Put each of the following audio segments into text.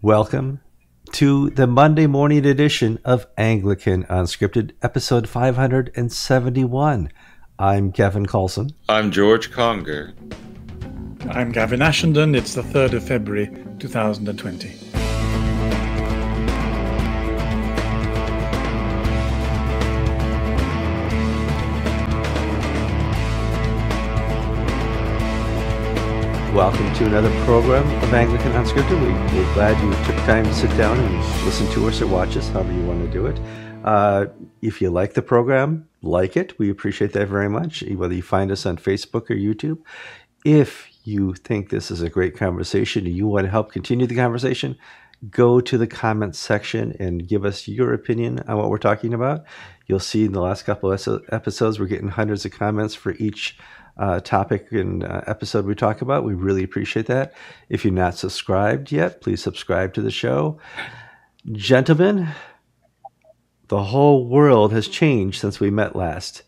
Welcome to the Monday morning edition of Anglican Unscripted, episode 571. I'm Kevin Carlson. I'm George Conger. I'm Gavin Ashenden. It's the 3rd of February 2020. Welcome to another program of Anglican Unscripted. We, we're glad you took time to sit down and listen to us or watch us, however you want to do it. Uh, if you like the program, like it. We appreciate that very much, whether you find us on Facebook or YouTube. If you think this is a great conversation and you want to help continue the conversation, go to the comments section and give us your opinion on what we're talking about. You'll see in the last couple of episodes, we're getting hundreds of comments for each uh, topic and uh, episode we talk about. We really appreciate that. If you're not subscribed yet, please subscribe to the show. Gentlemen, the whole world has changed since we met last.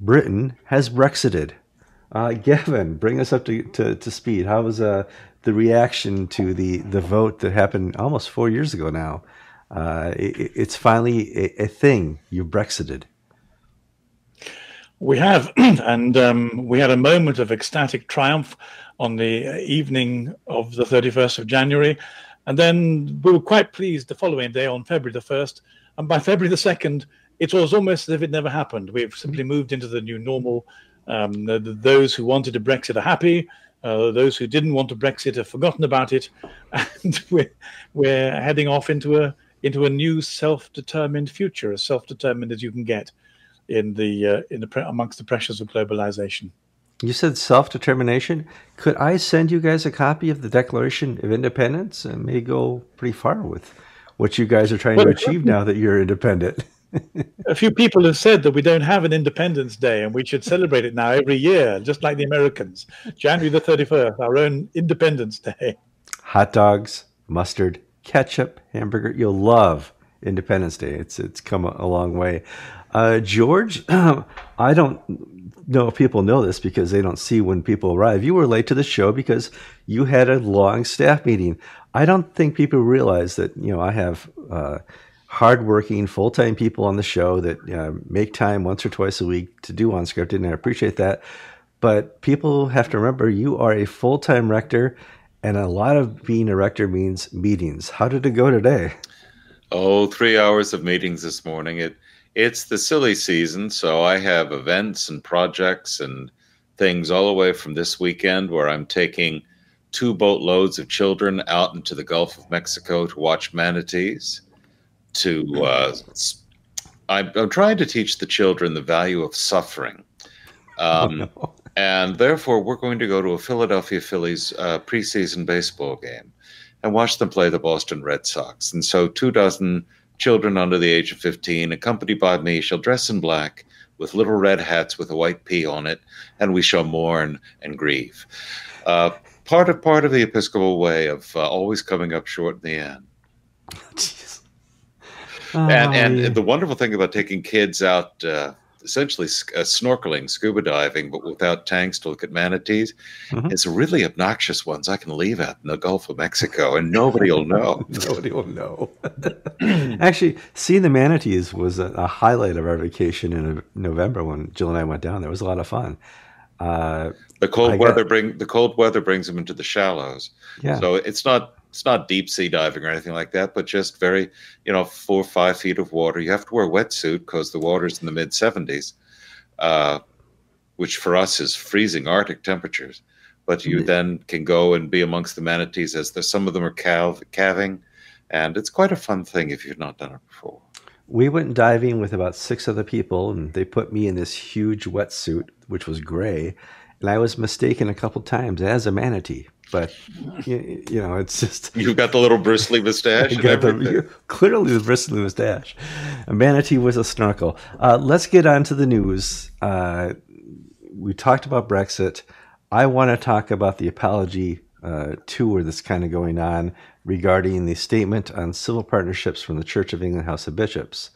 Britain has Brexited. Uh, Gavin, bring us up to, to, to speed. How was uh, the reaction to the, the vote that happened almost four years ago now? Uh, it, it's finally a, a thing. You've Brexited. We have, and um, we had a moment of ecstatic triumph on the evening of the 31st of January. And then we were quite pleased the following day on February the 1st. And by February the 2nd, it was almost as if it never happened. We've simply moved into the new normal. Um, the, the, those who wanted a Brexit are happy. Uh, those who didn't want a Brexit have forgotten about it. And we're, we're heading off into a, into a new self determined future, as self determined as you can get in the uh, in the amongst the pressures of globalization. You said self determination. Could I send you guys a copy of the Declaration of Independence? It may go pretty far with what you guys are trying well, to achieve now that you're independent. a few people have said that we don't have an Independence Day and we should celebrate it now every year, just like the Americans. January the 31st, our own Independence Day. Hot dogs, mustard, ketchup, hamburger. You'll love Independence Day. It's it's come a long way. Uh, George, I don't know if people know this because they don't see when people arrive. You were late to the show because you had a long staff meeting. I don't think people realize that, you know, I have uh, hardworking, full time people on the show that uh, make time once or twice a week to do unscripted, and I appreciate that. But people have to remember you are a full time rector, and a lot of being a rector means meetings. How did it go today? Oh, three hours of meetings this morning. It it's the silly season, so I have events and projects and things all the way from this weekend where I'm taking two boatloads of children out into the Gulf of Mexico to watch manatees. To uh, I'm, I'm, trying to teach the children the value of suffering, um, oh, no. and therefore we're going to go to a Philadelphia Phillies uh, preseason baseball game and watch them play the Boston Red Sox. And so two dozen children under the age of 15, accompanied by me, shall dress in black with little red hats with a white P on it, and we shall mourn and grieve. Uh, part of part of the Episcopal way of uh, always coming up short in the end. Oh, and and yeah. the wonderful thing about taking kids out uh, essentially uh, snorkeling, scuba diving, but without tanks to look at manatees. Mm-hmm. It's really obnoxious ones I can leave out in the Gulf of Mexico, and nobody will know. nobody will know. Actually, seeing the manatees was a, a, highlight of our vacation in November when Jill and I went down there. It was a lot of fun. Uh, the cold I weather got, bring the cold weather brings them into the shallows. Yeah. So it's not it's not deep sea diving or anything like that, but just very, you know, four or five feet of water. You have to wear a wetsuit because the water's in the mid 70s, uh, which for us is freezing Arctic temperatures. But you mm-hmm. then can go and be amongst the manatees as the, some of them are calv- calving, and it's quite a fun thing if you've not done it before. We went diving with about six other people, and they put me in this huge wetsuit, which was gray, and I was mistaken a couple times as a manatee but you, you, know, it's just you've got the little bristly mustache. The, clearly, the bristly mustache. A manatee with a snorkel. Uh, let's get on to the news. Uh, we talked about Brexit. I want to talk about the apology uh, tour that's kind of going on regarding the statement on civil partnerships from the Church of England House of Bishops.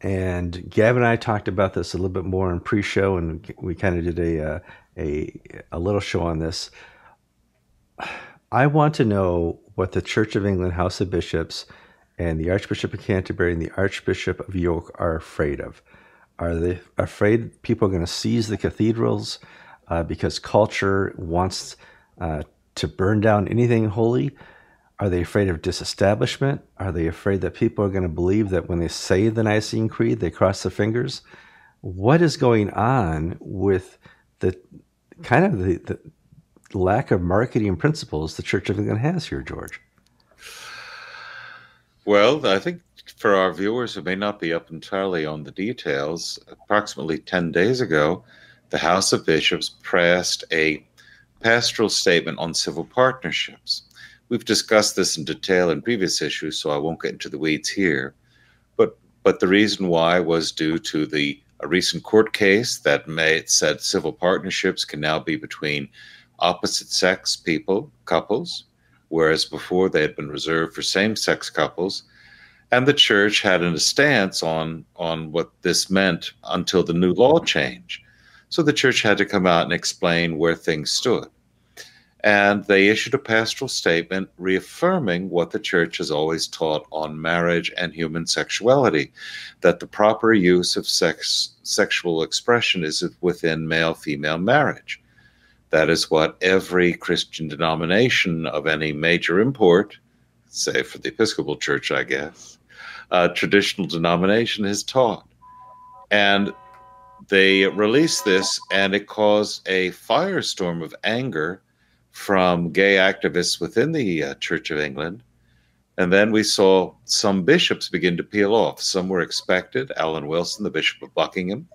And Gavin and I talked about this a little bit more in pre-show, and we kind of did a, uh, a a little show on this. I want to know what the Church of England House of Bishops and the Archbishop of Canterbury and the Archbishop of York are afraid of. Are they afraid people are going to seize the cathedrals uh, because culture wants uh, to burn down anything holy? Are they afraid of disestablishment? Are they afraid that people are going to believe that when they say the Nicene Creed, they cross their fingers? What is going on with the kind of the, the lack of marketing principles the Church of England has here, George? Well, I think for our viewers who may not be up entirely on the details, approximately 10 days ago, the House of Bishops passed a pastoral statement on civil partnerships. We've discussed this in detail in previous issues, so I won't get into the weeds here. But but the reason why was due to the a recent court case that made said civil partnerships can now be between opposite sex people, couples, whereas before they had been reserved for same sex couples and the church had a stance on on what this meant until the new law change. So the church had to come out and explain where things stood. And they issued a pastoral statement reaffirming what the church has always taught on marriage and human sexuality that the proper use of sex, sexual expression is within male female marriage. That is what every Christian denomination of any major import, say for the Episcopal Church, I guess, traditional denomination has taught. And they released this, and it caused a firestorm of anger from gay activists within the uh, Church of England. And then we saw some bishops begin to peel off. Some were expected. Alan Wilson, the Bishop of Buckingham,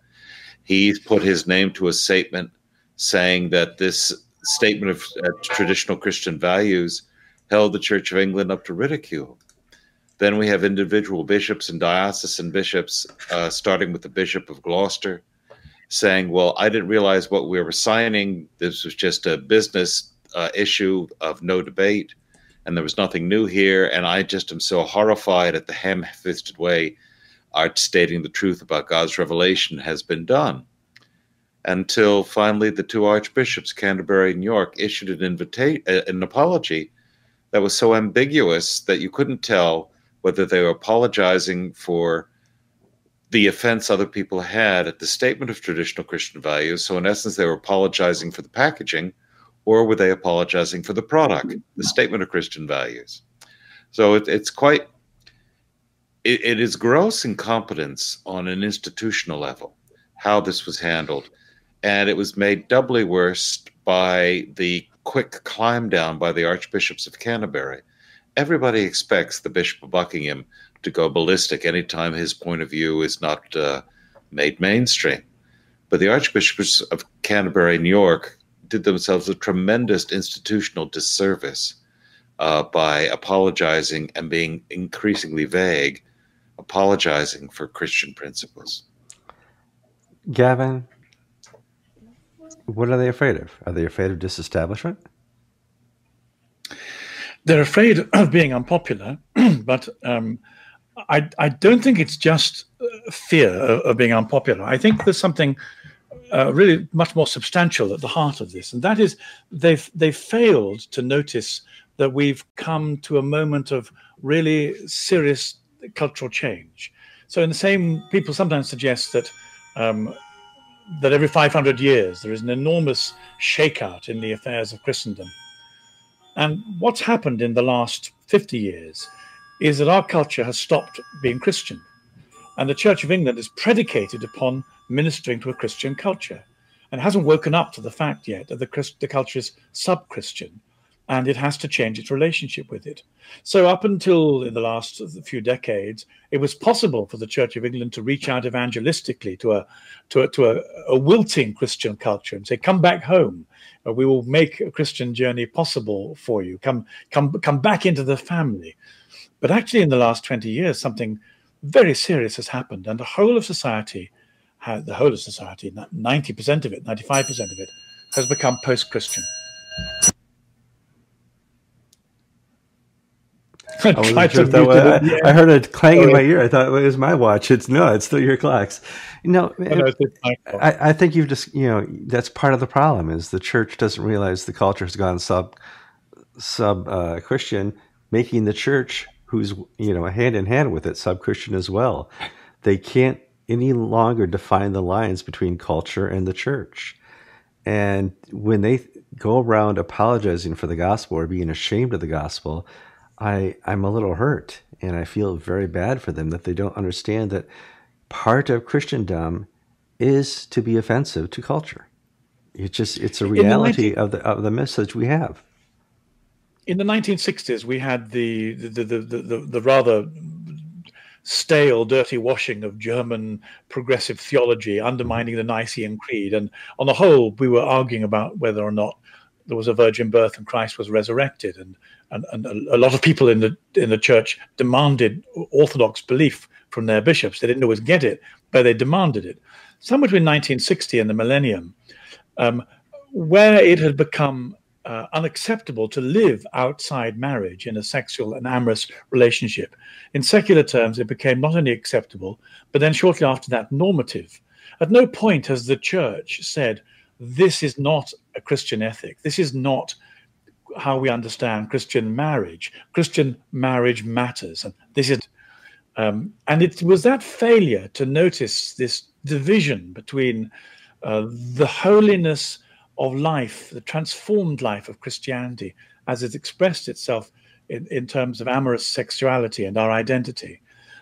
he put his name to a statement saying that this statement of uh, traditional Christian values held the Church of England up to ridicule. Then we have individual bishops and diocesan bishops, uh, starting with the Bishop of Gloucester, saying, Well, I didn't realize what we were signing. This was just a business uh, issue of no debate, and there was nothing new here. And I just am so horrified at the ham fisted way art stating the truth about God's revelation has been done. Until finally, the two archbishops, Canterbury and York, issued an invitation, an apology that was so ambiguous that you couldn't tell whether they were apologizing for the offense other people had at the statement of traditional Christian values. So, in essence, they were apologizing for the packaging, or were they apologizing for the product, the statement of Christian values? So, it, it's quite, it, it is gross incompetence on an institutional level how this was handled. And it was made doubly worse by the quick climb down by the archbishops of Canterbury everybody expects the Bishop of Buckingham to go ballistic anytime his point of view is not uh, made mainstream. But the Archbishops of Canterbury and York did themselves a tremendous institutional disservice uh, by apologizing and being increasingly vague, apologizing for Christian principles. Gavin, what are they afraid of? Are they afraid of disestablishment? they're afraid of being unpopular, but um, I, I don't think it's just uh, fear of, of, being unpopular. I think there's something uh, really much more substantial at the heart of this, and that is they've they've failed to notice that we've come to a moment of really serious cultural change. So, in the same, people sometimes suggest that um, that every 500 years there is an enormous shakeout in the affairs of Christendom and what's happened in the last 50 years is that our culture has stopped being Christian. And the Church of England is predicated upon ministering to a Christian culture and hasn't woken up to the fact yet that the, the culture is sub Christian and it has to change its relationship with it. So, up until in the last few decades, it was possible for the Church of England to reach out evangelistically to a to a, to a, a wilting Christian culture and say, "Come back home. Uh, we will make a Christian journey possible for you. Come, come, come back into the family." But actually, in the last twenty years, something very serious has happened, and the whole of society, the whole of society, ninety percent of it, ninety-five percent of it, has become post-Christian. I, wasn't sure if that was, I, I, heard a clang oh, in my ear. I thought it was my watch. It's no, it's still your clocks. No, oh, no I, I, think you've just you know that's part of the problem is the church doesn't realize the culture has gone sub sub uh, Christian, making the church, who's you know hand in hand with it, sub Christian as well. They can't any longer define the lines between culture and the church. And when they go around apologizing for the gospel or being ashamed of the gospel, I, I'm a little hurt and I feel very bad for them that they don't understand that part of Christendom is to be offensive to culture. It's just it's a reality 19- of the of the message we have. In the 1960s, we had the the, the, the, the, the rather stale, dirty washing of German progressive theology, undermining the Nicene Creed. And on the whole, we were arguing about whether or not there was a virgin birth and Christ was resurrected. And, and, and a lot of people in the, in the church demanded orthodox belief from their bishops. They didn't always get it, but they demanded it. Somewhere between 1960 and the millennium, um, where it had become uh, unacceptable to live outside marriage in a sexual and amorous relationship. In secular terms, it became not only acceptable, but then shortly after that, normative. At no point has the church said, this is not a Christian ethic. This is not how we understand Christian marriage. Christian marriage matters. And this is um, and it was that failure to notice this division between uh, the holiness of life, the transformed life of Christianity, as it expressed itself in, in terms of amorous sexuality and our identity,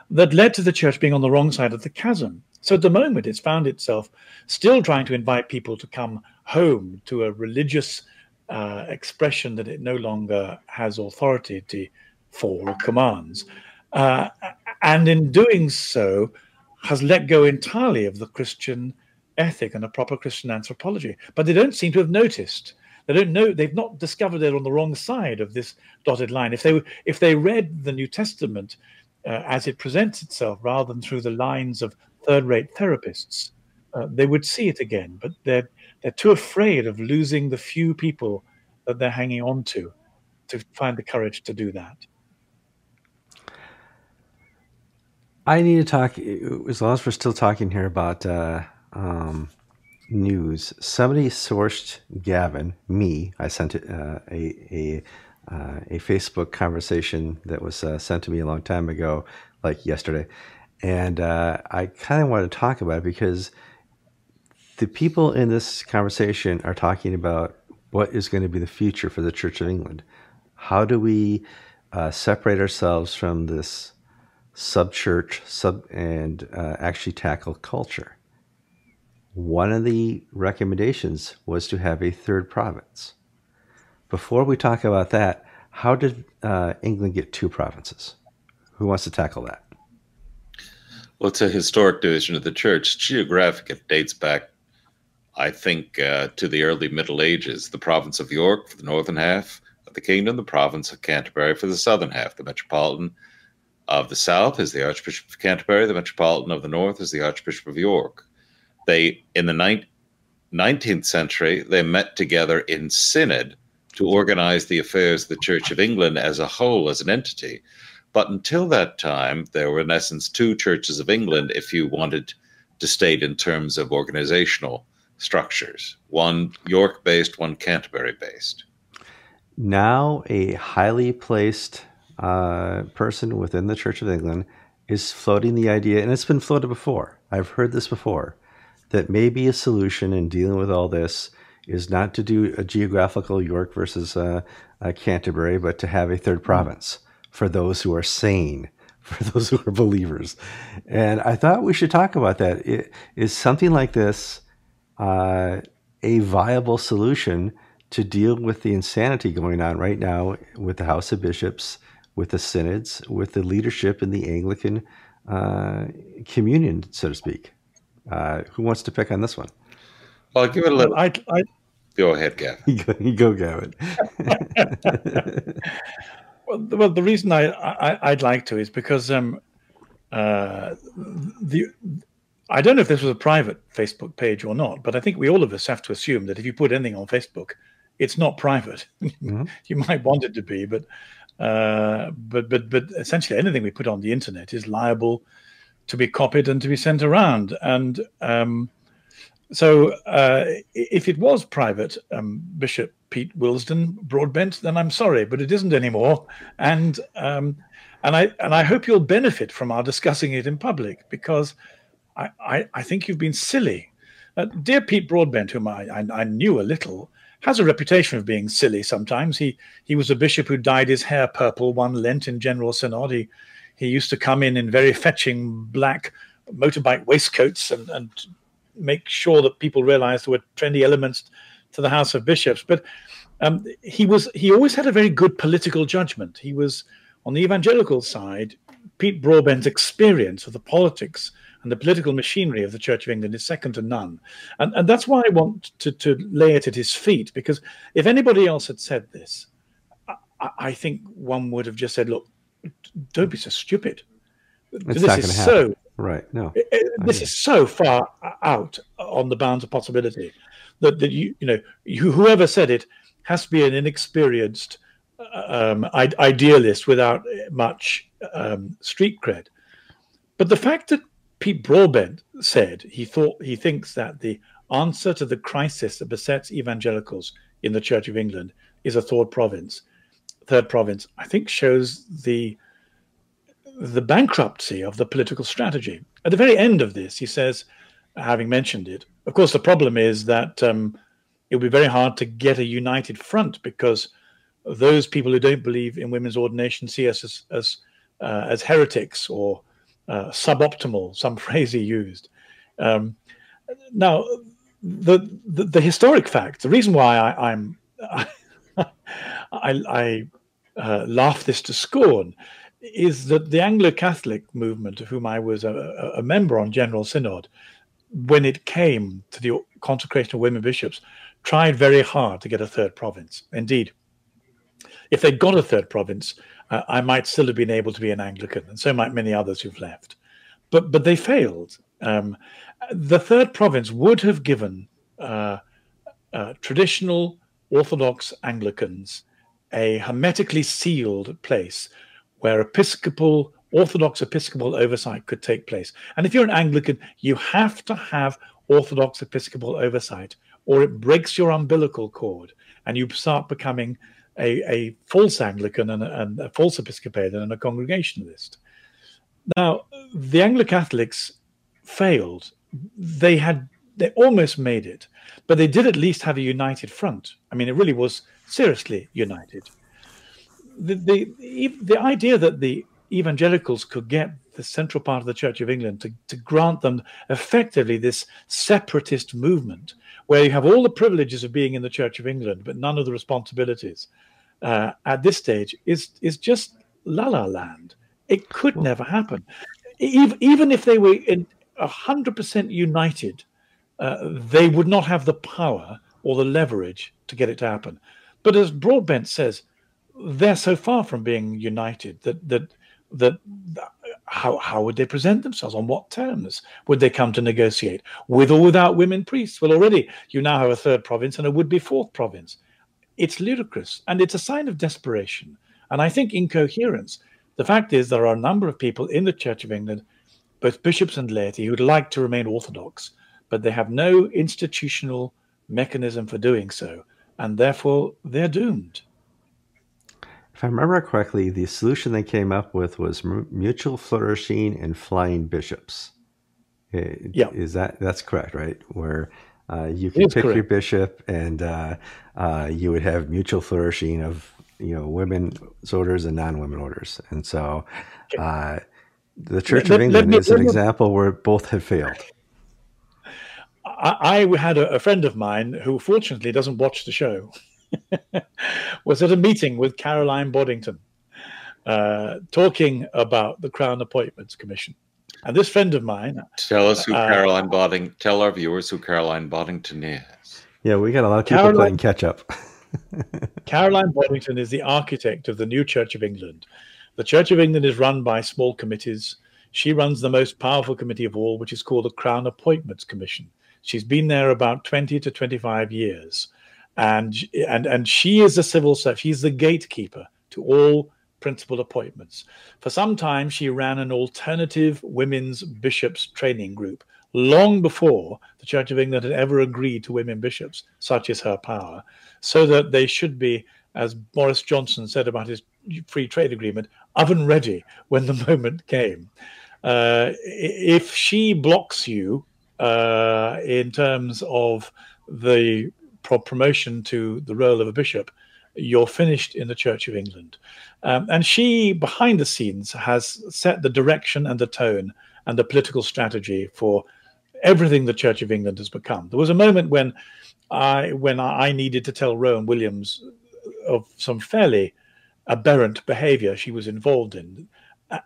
that led to the church being on the wrong side of the chasm. So at the moment, it's found itself still trying to invite people to come home to a religious uh, expression that it no longer has authority to, for or commands. Uh, and in doing so, has let go entirely of the Christian ethic and a proper Christian anthropology. But they don't seem to have noticed. They don't know. They've not discovered they're on the wrong side of this dotted line. If they if they read the New Testament uh, as it presents itself, rather than through the lines of third-rate therapists, uh, they would see it again. But they're they're too afraid of losing the few people that they're hanging on to to find the courage to do that. I need to talk, as long as we're still talking here about uh, um, news, somebody sourced Gavin, me. I sent uh, a a uh, a Facebook conversation that was uh, sent to me a long time ago, like yesterday, and uh, I kind of want to talk about it because the people in this conversation are talking about what is going to be the future for the Church of England. How do we uh, separate ourselves from this sub church, sub and uh, actually tackle culture? One of the recommendations was to have a third province. Before we talk about that, how did uh, England get two provinces? Who wants to tackle that? Well, it's a historic division of the church. Geographic, it dates back, I think, uh, to the early Middle Ages. The province of York for the northern half of the kingdom, the province of Canterbury for the southern half. The metropolitan of the south is the Archbishop of Canterbury. The metropolitan of the north is the Archbishop of York. They in the 19th century they met together in synod to organize the affairs of the Church of England as a whole, as an entity. But until that time, there were in essence two churches of England if you wanted to state in terms of organizational structures one York based, one Canterbury based. Now, a highly placed uh, person within the Church of England is floating the idea, and it's been floated before. I've heard this before that maybe a solution in dealing with all this is not to do a geographical York versus uh, uh, Canterbury, but to have a third province for those who are sane, for those who are believers. And I thought we should talk about that. It, is something like this uh, a viable solution to deal with the insanity going on right now with the House of Bishops, with the synods, with the leadership in the Anglican uh, communion, so to speak? Uh, who wants to pick on this one? Well, I'll give it a little. I, I, go ahead, Gavin. you go, Gavin. well, the, well, the reason I, I would like to is because um, uh, the I don't know if this was a private Facebook page or not, but I think we all of us have to assume that if you put anything on Facebook, it's not private. Mm-hmm. you might want it to be, but uh, but but but essentially anything we put on the internet is liable to be copied and to be sent around. And um, so uh, if it was private, um, Bishop Pete Willesden Broadbent, then I'm sorry, but it isn't anymore. And um, and I and I hope you'll benefit from our discussing it in public because I I, I think you've been silly. Uh, dear Pete Broadbent, whom I, I, I knew a little, has a reputation of being silly sometimes. He he was a bishop who dyed his hair purple one Lent in General Synod. He, he used to come in in very fetching black motorbike waistcoats and, and make sure that people realized there were trendy elements to the House of Bishops. But um, he was he always had a very good political judgment. He was on the evangelical side. Pete Broadbent's experience of the politics and the political machinery of the Church of England is second to none. And, and that's why I want to, to lay it at his feet, because if anybody else had said this, I, I think one would have just said, look, don't be so stupid. It's this is so right. No, this is so far out on the bounds of possibility that, that you you know you, whoever said it has to be an inexperienced um, idealist without much um, street cred. But the fact that Pete Broadbent said he thought he thinks that the answer to the crisis that besets evangelicals in the Church of England is a third province. Third province, I think, shows the the bankruptcy of the political strategy. At the very end of this, he says, having mentioned it, of course, the problem is that um, it will be very hard to get a united front because those people who don't believe in women's ordination see us as as, uh, as heretics or uh, suboptimal, some phrase he used. Um, now, the, the, the historic fact, the reason why I, am I, I, I uh, laugh this to scorn, is that the Anglo-Catholic movement, of whom I was a, a member on General Synod, when it came to the consecration of women bishops, tried very hard to get a third province. Indeed, if they'd got a third province, uh, I might still have been able to be an Anglican, and so might many others who've left. But but they failed. Um, the third province would have given uh, uh, traditional Orthodox Anglicans a hermetically sealed place where Episcopal Orthodox Episcopal oversight could take place. And if you're an Anglican, you have to have Orthodox Episcopal oversight, or it breaks your umbilical cord, and you start becoming a, a false Anglican and a, and a false Episcopalian and a Congregationalist. Now, the Anglo Catholics failed. They had they almost made it, but they did at least have a united front. I mean, it really was seriously united. The the the idea that the evangelicals could get the central part of the Church of England to, to grant them effectively this separatist movement, where you have all the privileges of being in the Church of England, but none of the responsibilities uh, at this stage is is just la la land. It could well, never happen. Even, even if they were in hundred percent united, uh, they would not have the power or the leverage to get it to happen. But as Broadbent says, they're so far from being united that that that how how would they present themselves? On what terms would they come to negotiate? With or without women priests? Well already you now have a third province and a would-be fourth province. It's ludicrous and it's a sign of desperation and i think incoherence. The fact is there are a number of people in the church of england both bishops and laity who'd like to remain orthodox but they have no institutional mechanism for doing so and therefore they're doomed if I remember correctly, the solution they came up with was mutual flourishing and flying bishops. Eh, yeah, is that that's correct, right? Where uh, you can pick correct. your bishop, and uh, uh, you would have mutual flourishing of you know women's orders and non-women orders, and so uh, the Church let, of England let, is an example where both have failed. I, I had a, a friend of mine who, fortunately, doesn't watch the show. Was at a meeting with Caroline Boddington, uh, talking about the Crown Appointments Commission. And this friend of mine. Tell us who uh, Caroline Boddington. Tell our viewers who Caroline Boddington is. Yeah, we got a lot of people Caroline, playing catch up. Caroline Boddington is the architect of the new Church of England. The Church of England is run by small committees. She runs the most powerful committee of all, which is called the Crown Appointments Commission. She's been there about 20 to 25 years and and and she is the civil servant. She's the gatekeeper to all principal appointments. For some time, she ran an alternative women's bishops training group long before the Church of England had ever agreed to women bishops. Such is her power. So that they should be, as Boris Johnson said about his free trade agreement, oven ready when the moment came. Uh, if she blocks you uh, in terms of the pro- promotion to the role of a bishop, you're finished in the Church of England. Um, and she, behind the scenes, has set the direction and the tone and the political strategy for everything the Church of England has become. There was a moment when I when I needed to tell Rowan Williams of some fairly aberrant behavior she was involved in.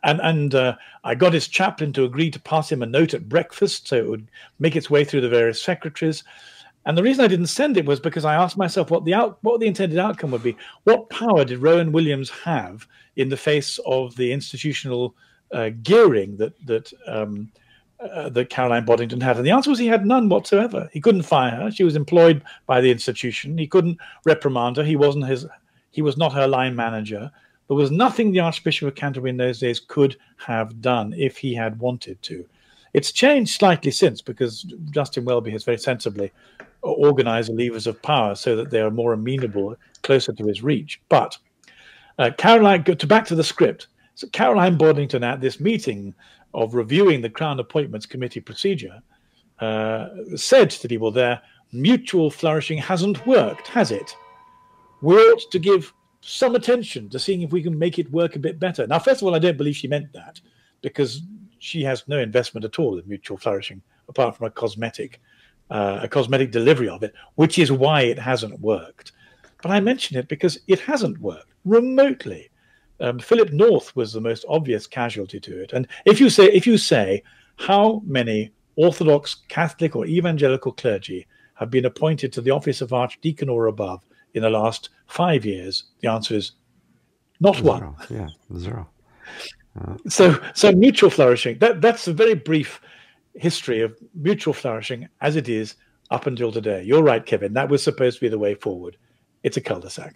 And and uh, I got his chaplain to agree to pass him a note at breakfast so it would make its way through the various secretaries. And the reason I didn't send it was because I asked myself what the out, what the intended outcome would be. What power did Rowan Williams have in the face of the institutional uh, gearing that that um, uh, that Caroline Boddington had? And the answer was he had none whatsoever. He couldn't fire her; she was employed by the institution. He couldn't reprimand her; he wasn't his. He was not her line manager. There was nothing the Archbishop of Canterbury in those days could have done if he had wanted to. It's changed slightly since because Justin Welby has very sensibly organized the levers of power so that they are more amenable, closer to his reach. But uh, Caroline, to back to the script. So Caroline Boddington at this meeting of reviewing the Crown Appointments Committee procedure uh, said to people there, mutual flourishing hasn't worked, has it? We ought to give some attention to seeing if we can make it work a bit better. Now, first of all, I don't believe she meant that because she has no investment at all in mutual flourishing apart from a cosmetic uh, a cosmetic delivery of it, which is why it hasn't worked. But I mention it because it hasn't worked remotely. Um, Philip North was the most obvious casualty to it. And if you say, if you say, how many Orthodox, Catholic, or evangelical clergy have been appointed to the office of archdeacon or above in the last five years, the answer is not zero. one. Yeah, zero. Uh, so, so mutual flourishing. That that's a very brief history of mutual flourishing as it is up until today. You're right, Kevin. That was supposed to be the way forward. It's a cul-de-sac.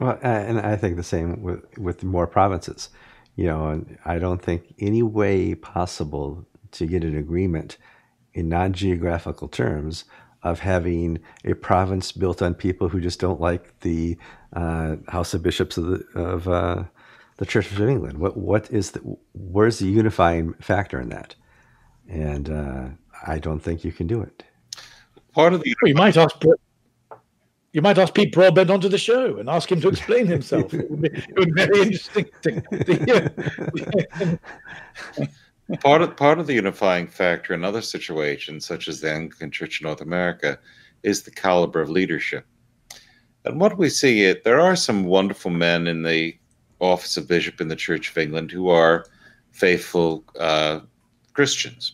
Well, and I think the same with with more provinces. You know, I don't think any way possible to get an agreement in non-geographical terms of having a province built on people who just don't like the uh, House of Bishops of the of uh, the Church of England. What what is the where's the unifying factor in that? And uh, I don't think you can do it. Part of the you might ask you might ask Pete Broadbent onto the show and ask him to explain himself. it, would be, it would be very interesting. To, to part of part of the unifying factor in other situations, such as the Anglican Church in North America, is the caliber of leadership. And what we see it there are some wonderful men in the office of bishop in the Church of England who are faithful uh, Christians.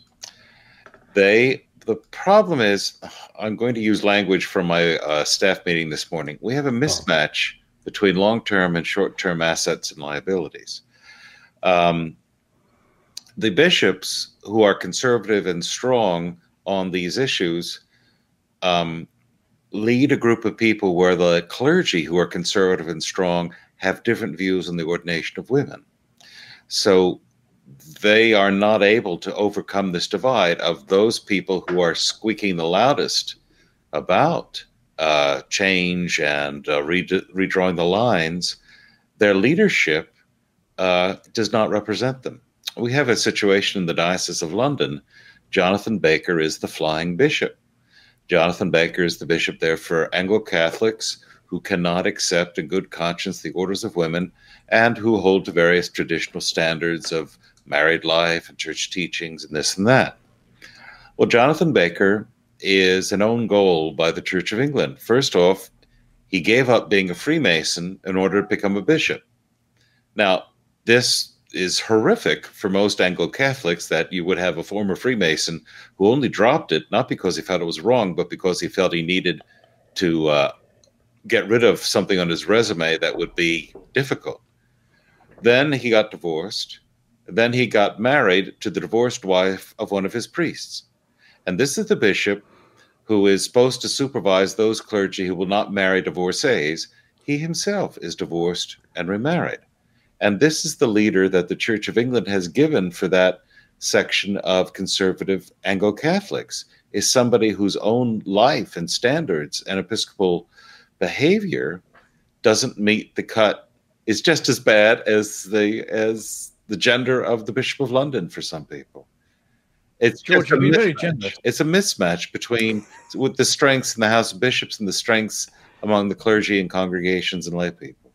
They the problem is, I'm going to use language from my uh, staff meeting this morning. We have a mismatch oh. between long-term and short-term assets and liabilities. Um, the bishops who are conservative and strong on these issues um, lead a group of people where the clergy who are conservative and strong have different views on the ordination of women. So they are not able to overcome this divide of those people who are squeaking the loudest about uh, change and uh, redrawing the lines. Their leadership uh, does not represent them. We have a situation in the Diocese of London. Jonathan Baker is the flying bishop. Jonathan Baker is the bishop there for Anglo Catholics who cannot accept in good conscience the orders of women and who hold to various traditional standards of married life and church teachings and this and that. Well, Jonathan Baker is an own goal by the Church of England. First off, he gave up being a Freemason in order to become a bishop. Now, this is horrific for most Anglo Catholics that you would have a former Freemason who only dropped it not because he felt it was wrong, but because he felt he needed to uh, get rid of something on his resume that would be difficult. Then he got divorced. Then he got married to the divorced wife of one of his priests. And this is the bishop who is supposed to supervise those clergy who will not marry divorcees. He himself is divorced and remarried. And this is the leader that the Church of England has given for that section of conservative Anglo Catholics is somebody whose own life and standards and Episcopal behavior doesn't meet the cut is just as bad as the as the gender of the Bishop of London for some people. It's George, a mismatch. generous. It's a mismatch between with the strengths in the House of Bishops and the strengths among the clergy and congregations and lay people.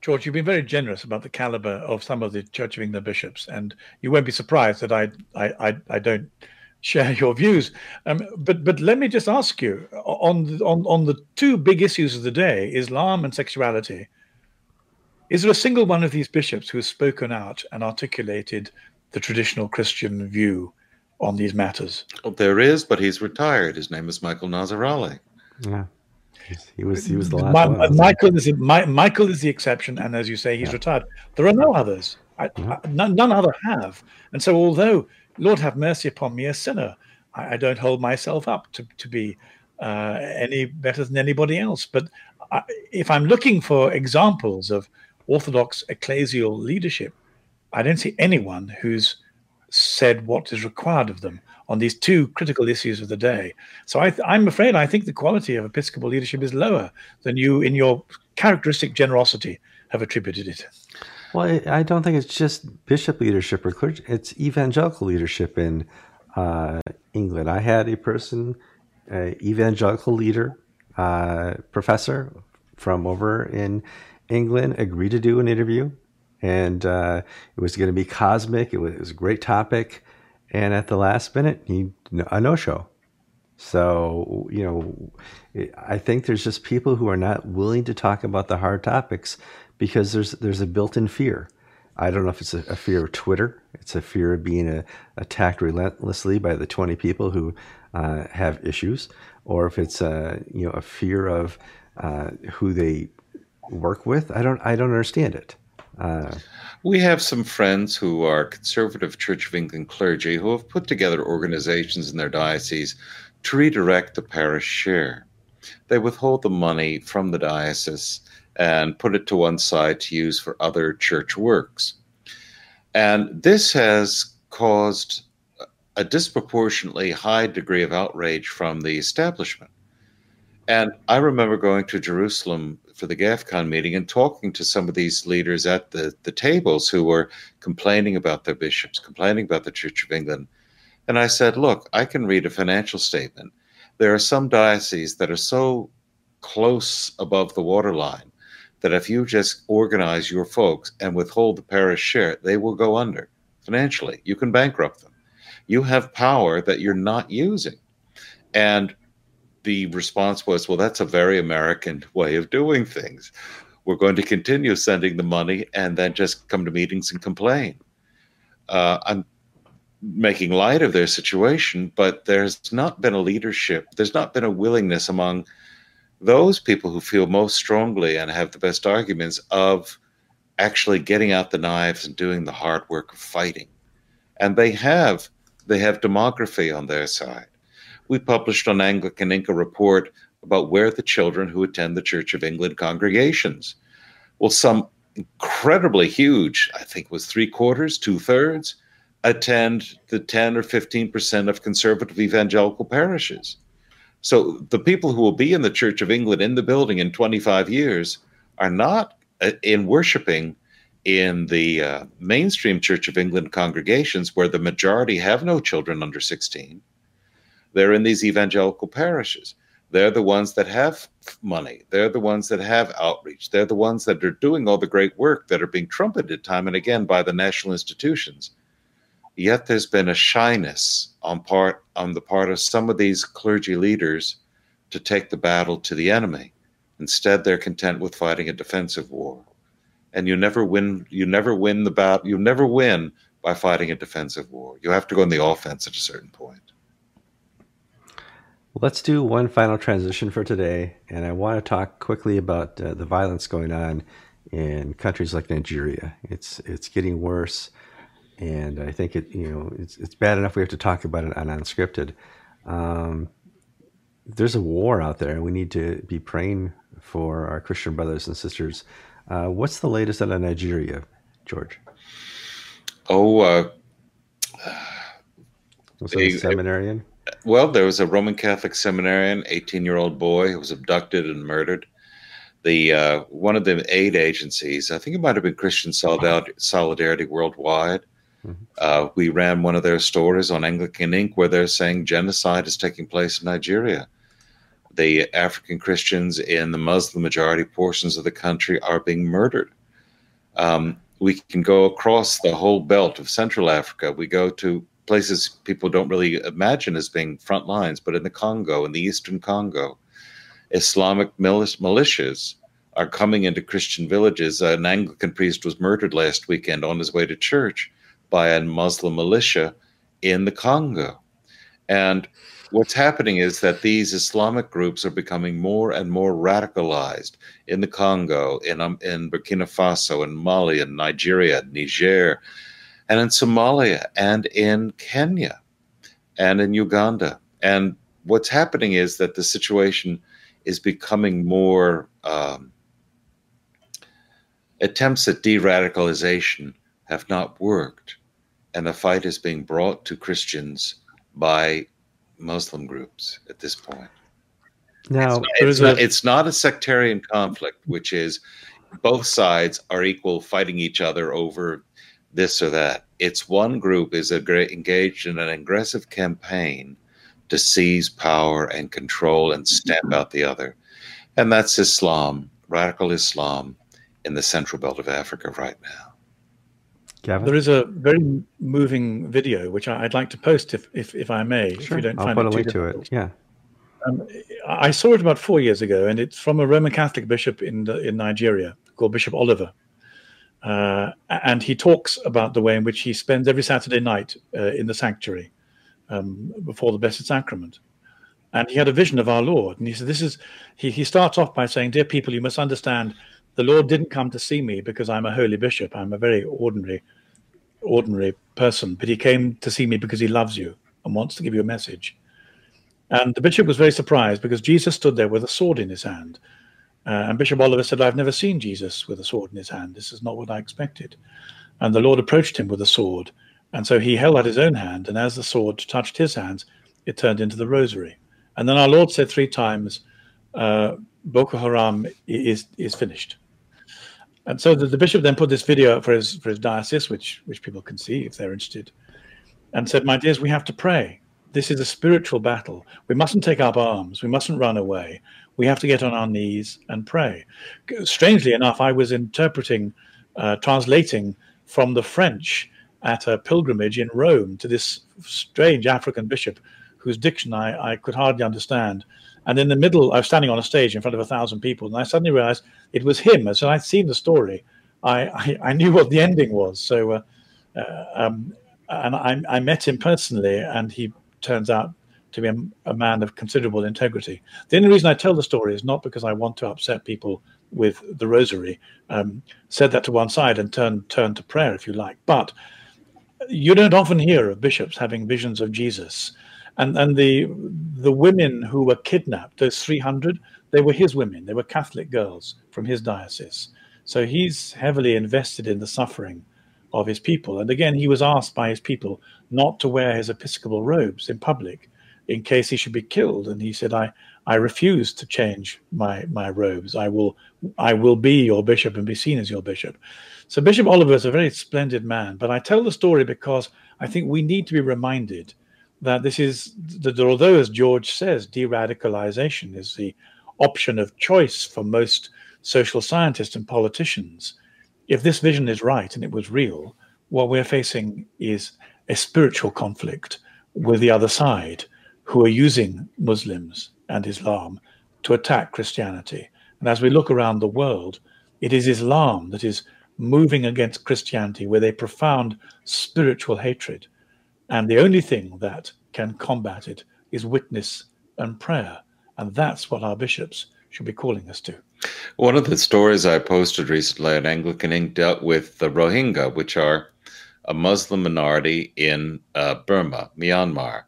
George, you've been very generous about the caliber of some of the Church of England bishops, and you won't be surprised that I I I, I don't share your views. Um, but but let me just ask you on the, on on the two big issues of the day, Islam and sexuality. Is there a single one of these bishops who has spoken out and articulated the traditional Christian view on these matters? Well, there is, but he's retired. His name is Michael Nazir-Ali. Yeah. He was he was the last My- one. Michael is Mi- Michael is the exception, and as you say, he's Yeah. retired. There are no others. I, Yeah. I- none, none other have. And so, although Lord have mercy upon me, a sinner, I, I don't hold myself up to to be uh, any better than anybody else. But I, if I'm looking for examples of Orthodox ecclesial leadership, I don't see anyone who's said what is required of them on these two critical issues of the day. So I I'm afraid I think the quality of Episcopal leadership is lower than you, in your characteristic generosity, have attributed it. Well, I don't think it's just bishop leadership or clergy. It's evangelical leadership in uh, England. I had a person, a evangelical leader, uh, professor from over in England, agree to do an interview, and uh, it was going to be cosmic. It was, it was a great topic, and at the last minute, he a no show. So, you know, I think there's just people who are not willing to talk about the hard topics because there's there's a built-in fear. I don't know if it's a, a fear of Twitter. It's a fear of being uh attacked relentlessly by the 20 people who uh, have issues, or if it's a you know a fear of uh, who they work with. I don't I don't understand it. Uh, We have some friends who are conservative Church of England clergy who have put together organizations in their diocese to redirect the parish share. They withhold the money from the diocese and put it to one side to use for other church works. And this has caused a disproportionately high degree of outrage from the establishment. And I remember going to Jerusalem for the GAFCON meeting and talking to some of these leaders at the, the tables who were complaining about their bishops, complaining about the Church of England. And I said, look, I can read a financial statement. There are some dioceses that are so close above the waterline that if you just organize your folks and withhold the parish share, they will go under financially. You can bankrupt them. You have power that you're not using. And the response was, well, that's a very American way of doing things. We're going to continue sending the money and then just come to meetings and complain. Uh, I'm making light of their situation, but there's not been a leadership, there's not been a willingness among those people who feel most strongly and have the best arguments of actually getting out the knives and doing the hard work of fighting. And they have they have demography on their side. We published on Anglican Ink a report about where the children who attend the Church of England congregations. Well, some incredibly huge, I think was three quarters, two thirds, attend the 10 or 15% of conservative evangelical parishes. So the people who will be in the Church of England in the building in 25 years are not uh, in worshiping in the uh, mainstream Church of England congregations where the majority have no children under 16. They're in these evangelical parishes. They're the ones that have money. They're the ones that have outreach. They're the ones that are doing all the great work that are being trumpeted time and again by the national institutions. Yet there's been a shyness on part on the part of some of these clergy leaders to take the battle to the enemy. Instead, they're content with fighting a defensive war. And you never win you never win the battle you never win by fighting a defensive war. You have to go on the offense at a certain point. Let's do one final transition for today, and I want to talk quickly about uh, the violence going on in countries like Nigeria. It's it's getting worse, and I think it you know it's it's bad enough we have to talk about it on unscripted. Um, there's a war out there, and we need to be praying for our Christian brothers and sisters. Uh, what's the latest out of Nigeria, George? Oh, uh, Was a seminarian? Well, there was a Roman Catholic seminarian, 18 year old boy who was abducted and murdered. The uh, one of the aid agencies, I think it might have been Christian Solidarity, Worldwide. Mm-hmm. Uh, we ran one of their stories on Anglican Ink where they're saying genocide is taking place in Nigeria. The African Christians in the Muslim majority portions of the country are being murdered. Um, we can go across the whole belt of Central Africa. We go to places people don't really imagine as being front lines, but in the Congo, in the eastern Congo, Islamic militias are coming into Christian villages. An Anglican priest was murdered last weekend on his way to church by a Muslim militia in the Congo. And what's happening is that these Islamic groups are becoming more and more radicalized in the Congo, in, um, in Burkina Faso, in Mali, in Nigeria, Niger, and in Somalia, and in Kenya, and in Uganda. And what's happening is that the situation is becoming more um, attempts at de radicalization have not worked. And the fight is being brought to Christians by Muslim groups at this point. Now, it's not, it's, not, it's not a sectarian conflict, which is both sides are equal, fighting each other over this or that. It's one group is engaged in an aggressive campaign to seize power and control and stamp out the other. And that's Islam, radical Islam in the central belt of Africa right now. Gavin? There is a very moving video which I'd like to post if, if, if I may. Sure. If you don't I'll find put it a link to it. Yeah. Um, I saw it about four years ago, and it's from a Roman Catholic bishop in the, in Nigeria called Bishop Oliver, uh, and he talks about the way in which he spends every Saturday night uh, in the sanctuary um, before the Blessed Sacrament. And he had a vision of our Lord, and he said, "This is." He he starts off by saying, "Dear people, you must understand the Lord didn't come to see me because I'm a holy bishop. I'm a very ordinary, ordinary person, but he came to see me because he loves you and wants to give you a message. And the bishop was very surprised because Jesus stood there with a sword in his hand. Uh, and Bishop Oliver said, I've never seen Jesus with a sword in his hand. This is not what I expected. And the Lord approached him with a sword. And so he held out his own hand. And as the sword touched his hands, it turned into the rosary. And then our Lord said three times, uh, Boko Haram is, is finished. And so the, the, bishop then put this video for his for his diocese, which which people can see if they're interested, and said, "My dears, we have to pray. This is a spiritual battle. We mustn't take up arms. We mustn't run away. We have to get on our knees and pray." Strangely enough, I was interpreting, uh, translating from the French at a pilgrimage in Rome to this strange African bishop, whose diction I, I could hardly understand and in the middle, I was standing on a stage in front of a thousand people, and I suddenly realized it was him. And so I'd seen the story. I, I, I knew what the ending was. So, uh, uh, um, and I, I, met him personally, and he turns out to be a, a, man of considerable integrity. The only reason I tell the story is not because I want to upset people with the rosary. Um, set that to one side and turn turn to prayer if you like. But you don't often hear of bishops having visions of Jesus and and the the women who were kidnapped, those 300, they were his women. They were Catholic girls from his diocese. So he's heavily invested in the suffering of his people. And again, he was asked by his people not to wear his episcopal robes in public in case he should be killed. And he said, I, I refuse to change my, my robes. I will, I will be your bishop and be seen as your bishop. So Bishop Oliver is a very splendid man. But I tell the story because I think we need to be reminded that this is that although, as George says, de-radicalization is the option of choice for most social scientists and politicians. If this vision is right and it was real, what we're facing is a spiritual conflict with the other side who are using Muslims and Islam to attack Christianity. And as we look around the world, it is Islam that is moving against Christianity with a profound spiritual hatred. And the only thing that can combat it is witness and prayer. And that's what our bishops should be calling us to. One of the stories I posted recently on Anglican Ink dealt with the Rohingya, which are a Muslim minority in uh, Burma, Myanmar.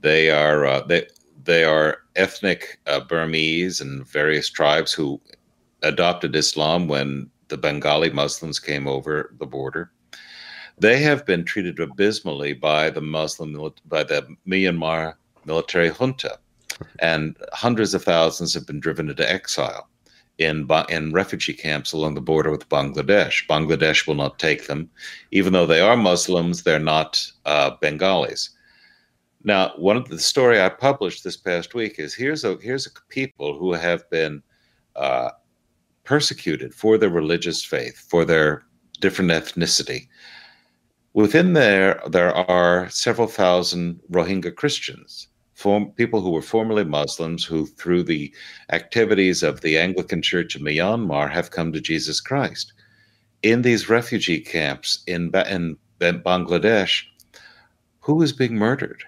They are uh, they they are ethnic uh, Burmese and various tribes who adopted Islam when the Bengali Muslims came over the border. They have been treated abysmally by the Muslim by the Myanmar military junta, and hundreds of thousands have been driven into exile in in refugee camps along the border with Bangladesh. Bangladesh will not take them, even though they are Muslims. They're not uh, Bengalis. Now, one of the story I published this past week is here's a here's a people who have been uh, persecuted for their religious faith, for their different ethnicity. Within there, there are several thousand Rohingya Christians, form, people who were formerly Muslims, who through the activities of the Anglican Church of Myanmar have come to Jesus Christ. In these refugee camps in, in Bangladesh, who is being murdered?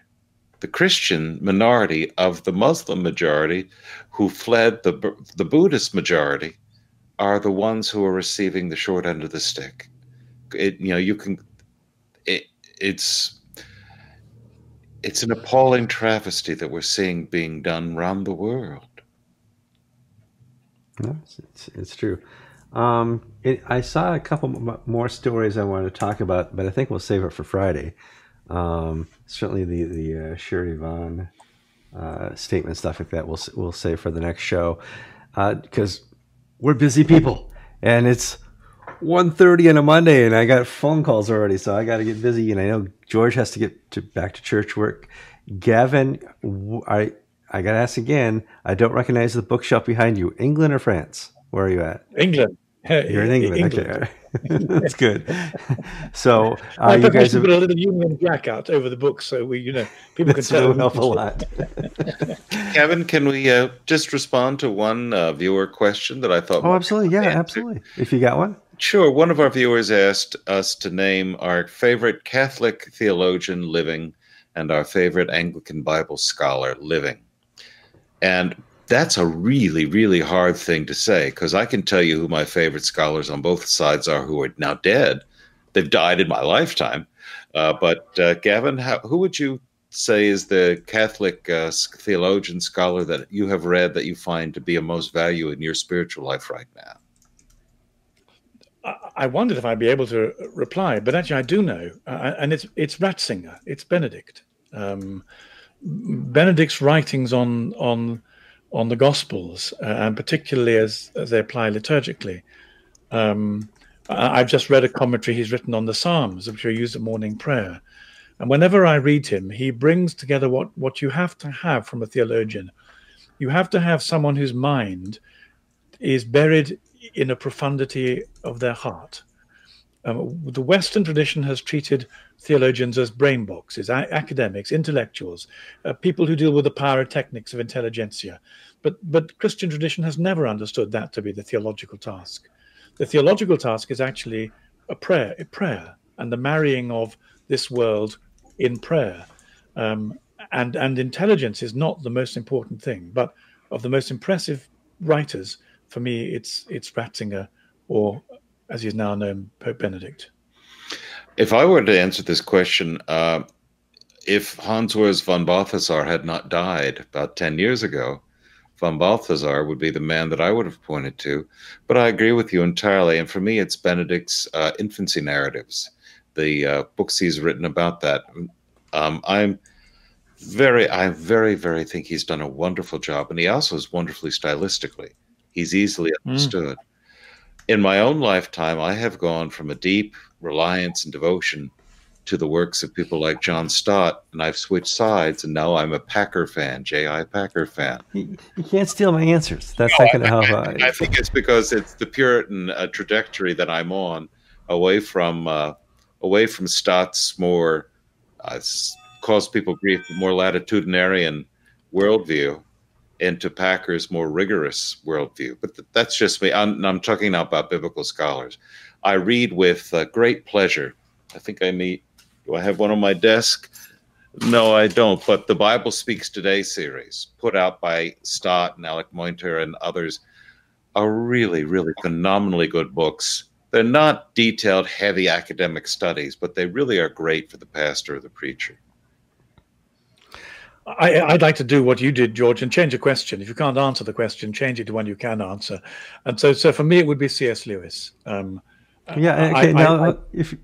The Christian minority of the Muslim majority who fled the, the Buddhist majority are the ones who are receiving the short end of the stick. It, you know, you can, it, it's, it's an appalling travesty that we're seeing being done around the world. Yes, it's, it's true. Um, it, I saw a couple more stories I wanted to talk about, but I think we'll save it for Friday. Um, certainly, the the uh, Sherry Vaughn uh, statement stuff like that we'll we'll save for the next show because uh, we're busy people and it's 1.30 on a Monday and I got phone calls already, so I got to get busy. And I know George has to get to, back to church work. Gavin, I I got to ask again. I don't recognize the bookshelf behind you. England or France? Where are you at? England. You're in England. England. Okay. That's good. So uh, you guys have put a little Union Jack out over the book, so we, you know, people can tell. Help a lot. Kevin, can we uh, just respond to one uh, viewer question that I thought? Oh, absolutely. Yeah, absolutely. If you got one. Sure. One of our viewers asked us to name our favorite Catholic theologian living and our favorite Anglican Bible scholar living. And that's a really, really hard thing to say because I can tell you who my favorite scholars on both sides are who are now dead. They've died in my lifetime. Uh, but uh, Gavin, how, who would you say is the Catholic uh, theologian scholar that you have read that you find to be of most value in your spiritual life right now? I wondered if I'd be able to reply, but actually I do know, uh, and it's it's Ratzinger, it's Benedict. Um, Benedict's writings on on on the Gospels, uh, and particularly as, as, they apply liturgically. Um, I've just read a commentary he's written on the Psalms, which are used at morning prayer. And whenever I read him, he brings together what, what you have to have from a theologian. You have to have someone whose mind is buried in a profundity of their heart. Um, the Western tradition has treated theologians as brain boxes, academics, intellectuals, uh, people who deal with the pyrotechnics of intelligentsia. But, but Christian tradition has never understood that to be the theological task. The theological task is actually a prayer, a prayer, and the marrying of this world in prayer. Um, and, and intelligence is not the most important thing, but of the most impressive writers, for me, it's it's Ratzinger, or as he's now known, Pope Benedict. If I were to answer this question, uh, if Hans Urs von Balthasar had not died about 10 years ago, von Balthasar would be the man that I would have pointed to. But I agree with you entirely. And for me, it's Benedict's uh, infancy narratives, the uh, books he's written about that. Um, I'm very, I very, very think he's done a wonderful job. And he also is wonderfully stylistically. He's easily hmm. understood. Mm. In my own lifetime, I have gone from a deep reliance and devotion to the works of people like John Stott, and I've switched sides, and now I'm a Packer fan, J.I. Packer fan. You, you can't steal my answers. That's no, not going to help. I, I, think it's because it's the Puritan uh, trajectory that I'm on, away from uh, away from Stott's more uh, caused people grief, more latitudinarian worldview, into Packer's more rigorous worldview. But th- that's just me. I'm, I'm, talking now about biblical scholars. I read with uh, great pleasure. I think I meet. Do I have one on my desk? No, I don't. But the Bible Speaks Today series, put out by Stott and Alec Motyer and others, are really, really phenomenally good books. They're not detailed, heavy academic studies, but they really are great for the pastor or the preacher. I, would like to do what you did, George, and change a question. If you can't answer the question, change it to one you can answer. And so, so for me, it would be C.S. Lewis. Um, yeah. Okay. I, now, I, if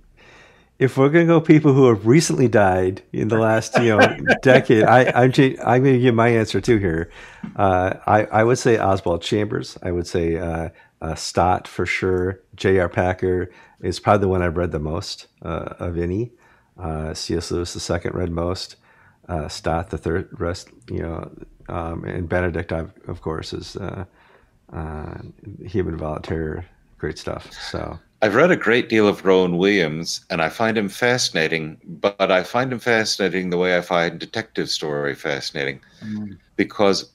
if we're gonna go people who have recently died in the last you know decade, I, I'm I'm gonna give my answer too here. Uh, I I would say Oswald Chambers. I would say uh, uh, Stott for sure. J.R. Packer is probably the one I've read the most uh, of any. Uh, C.S. Lewis the second read most. Uh, Stott the third rest you know, um, and Benedict of course is Human Volunteer. Great stuff. So. I've read a great deal of Rowan Williams, and I find him fascinating. But I find him fascinating the way I find detective story fascinating, mm. because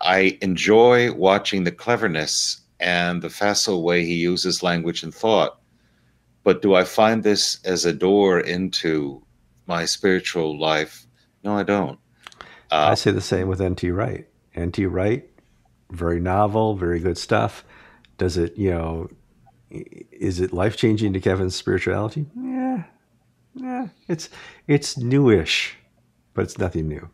I enjoy watching the cleverness and the facile way he uses language and thought. But do I find this as a door into my spiritual life? No, I don't. Uh, I say the same with N.T. Wright. N.T. Wright, very novel, very good stuff. Does it, you know, is it life changing to Kevin's spirituality? Yeah, yeah. It's it's newish, but it's nothing new.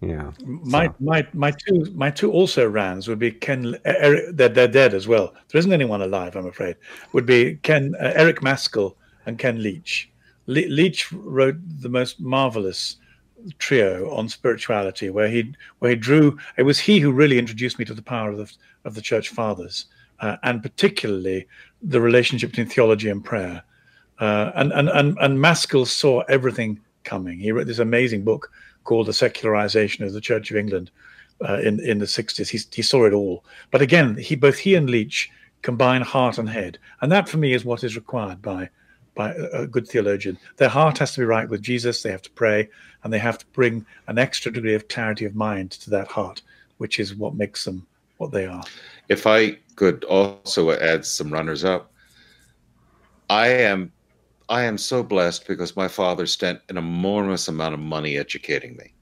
Yeah. My so. my my two my two also rans would be Ken Eric. They're, they're dead as well. There isn't anyone alive, I'm afraid. Would be Ken uh, Eric Mascall and Ken Leech. Le- Leech wrote the most marvelous trio on spirituality, where he where he drew. It was he who really introduced me to the power of the of the church fathers, uh, and particularly the relationship between theology and prayer. Uh, and, and, and, and Mascall saw everything coming. He wrote this amazing book called The Secularization of the Church of England uh, in, in the 60s. He, he saw it all. But again, he both he and Leech combine heart and head. And that, for me, is what is required by, by a good theologian. Their heart has to be right with Jesus, they have to pray, and they have to bring an extra degree of clarity of mind to that heart, which is what makes them what they are. If I could also add some runners up, I am I am so blessed because my father spent an enormous amount of money educating me,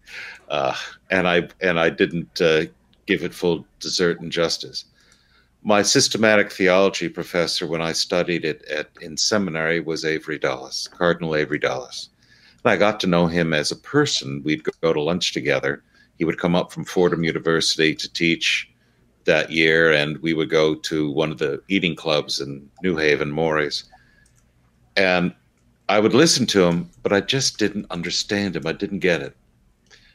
uh, and I and I didn't uh, give it full desert and justice. My systematic theology professor, when I studied it at in seminary, was Avery Dulles, Cardinal Avery Dulles. And I got to know him as a person. We'd go to lunch together. He would come up from Fordham University to teach that year, and we would go to one of the eating clubs in New Haven, Mory's. And I would listen to him, but I just didn't understand him. I didn't get it.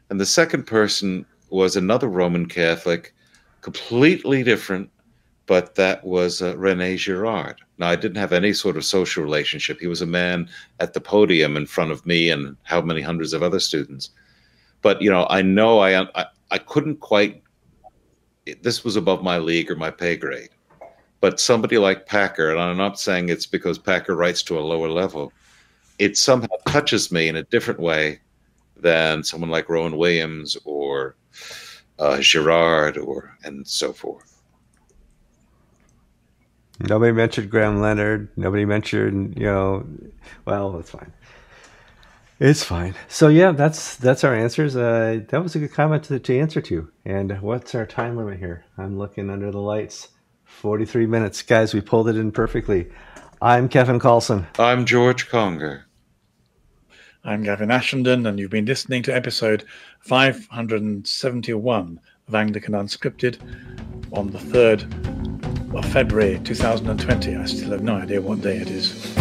And the second person was another Roman Catholic, completely different, but that was uh, Rene Girard. Now, I didn't have any sort of social relationship. He was a man at the podium in front of me and how many hundreds of other students. But, you know, I know I, I, I couldn't quite this was above my league or my pay grade. But somebody like Packer, and I'm not saying it's because Packer writes to a lower level, it somehow touches me in a different way than someone like Rowan Williams or uh, Girard or and so forth. Nobody mentioned Graham Leonard. Nobody mentioned, you know, well, that's fine. It's fine. So yeah, that's that's our answers. Uh, that was a good comment to, to answer to. And what's our time limit here? I'm looking under the lights. 43 minutes, guys. We pulled it in perfectly. I'm Kevin Kallsen. I'm George Conger. I'm Gavin Ashenden, and you've been listening to episode 571 of Anglican Unscripted on the 3rd of February 2020. I still have no idea what day it is.